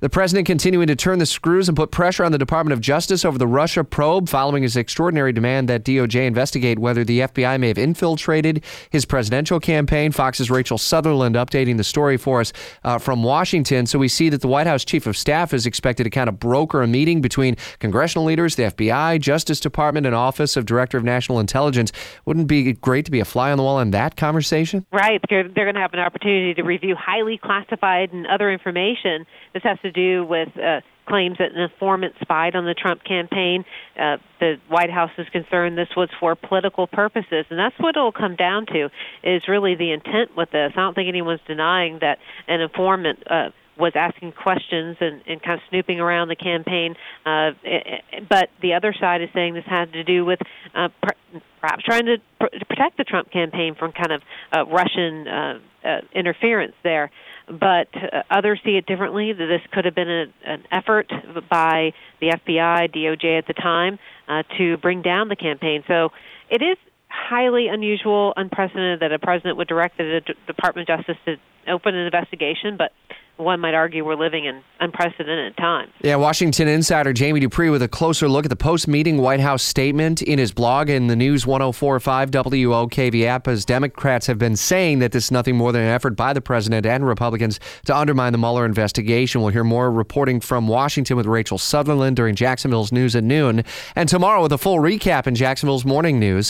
The president continuing to turn the screws and put pressure on the Department of Justice over the Russia probe following his extraordinary demand that DOJ investigate whether the FBI may have infiltrated his presidential campaign. Fox's Rachel Sutherland updating the story for us uh, from Washington. So we see that the White House chief of staff is expected to kind of broker a meeting between congressional leaders, the FBI, Justice Department, and Office of Director of National Intelligence. Wouldn't it be great to be a fly on the wall in that conversation? Right. They're, they're going to have an opportunity to review highly classified and other information. This has to do with uh, claims that an informant spied on the Trump campaign. Uh, the White House is concerned this was for political purposes, and that's what it'll come down to. Is really the intent with this. I don't think anyone's denying that an informant. Uh, was asking questions and, and kind of snooping around the campaign. Uh, but the other side is saying this had to do with uh, perhaps trying to, pr- protect the Trump campaign from kind of uh, Russian uh, uh, interference there but uh, others see it differently. That this could have been a, an effort by the FBI, DOJ at the time, uh, to bring down the campaign. So it is highly unusual, unprecedented that a president would direct the D- Department of Justice to open an investigation, but one might argue we're living in unprecedented times. Yeah, Washington insider Jamie Dupree with a closer look at the post meeting White House statement in his blog in the News 1045 WOKV app as Democrats have been saying that this is nothing more than an effort by the president and Republicans to undermine the Mueller investigation. We'll hear more reporting from Washington with Rachel Sutherland during Jacksonville's News at noon, and tomorrow with a full recap in Jacksonville's Morning News.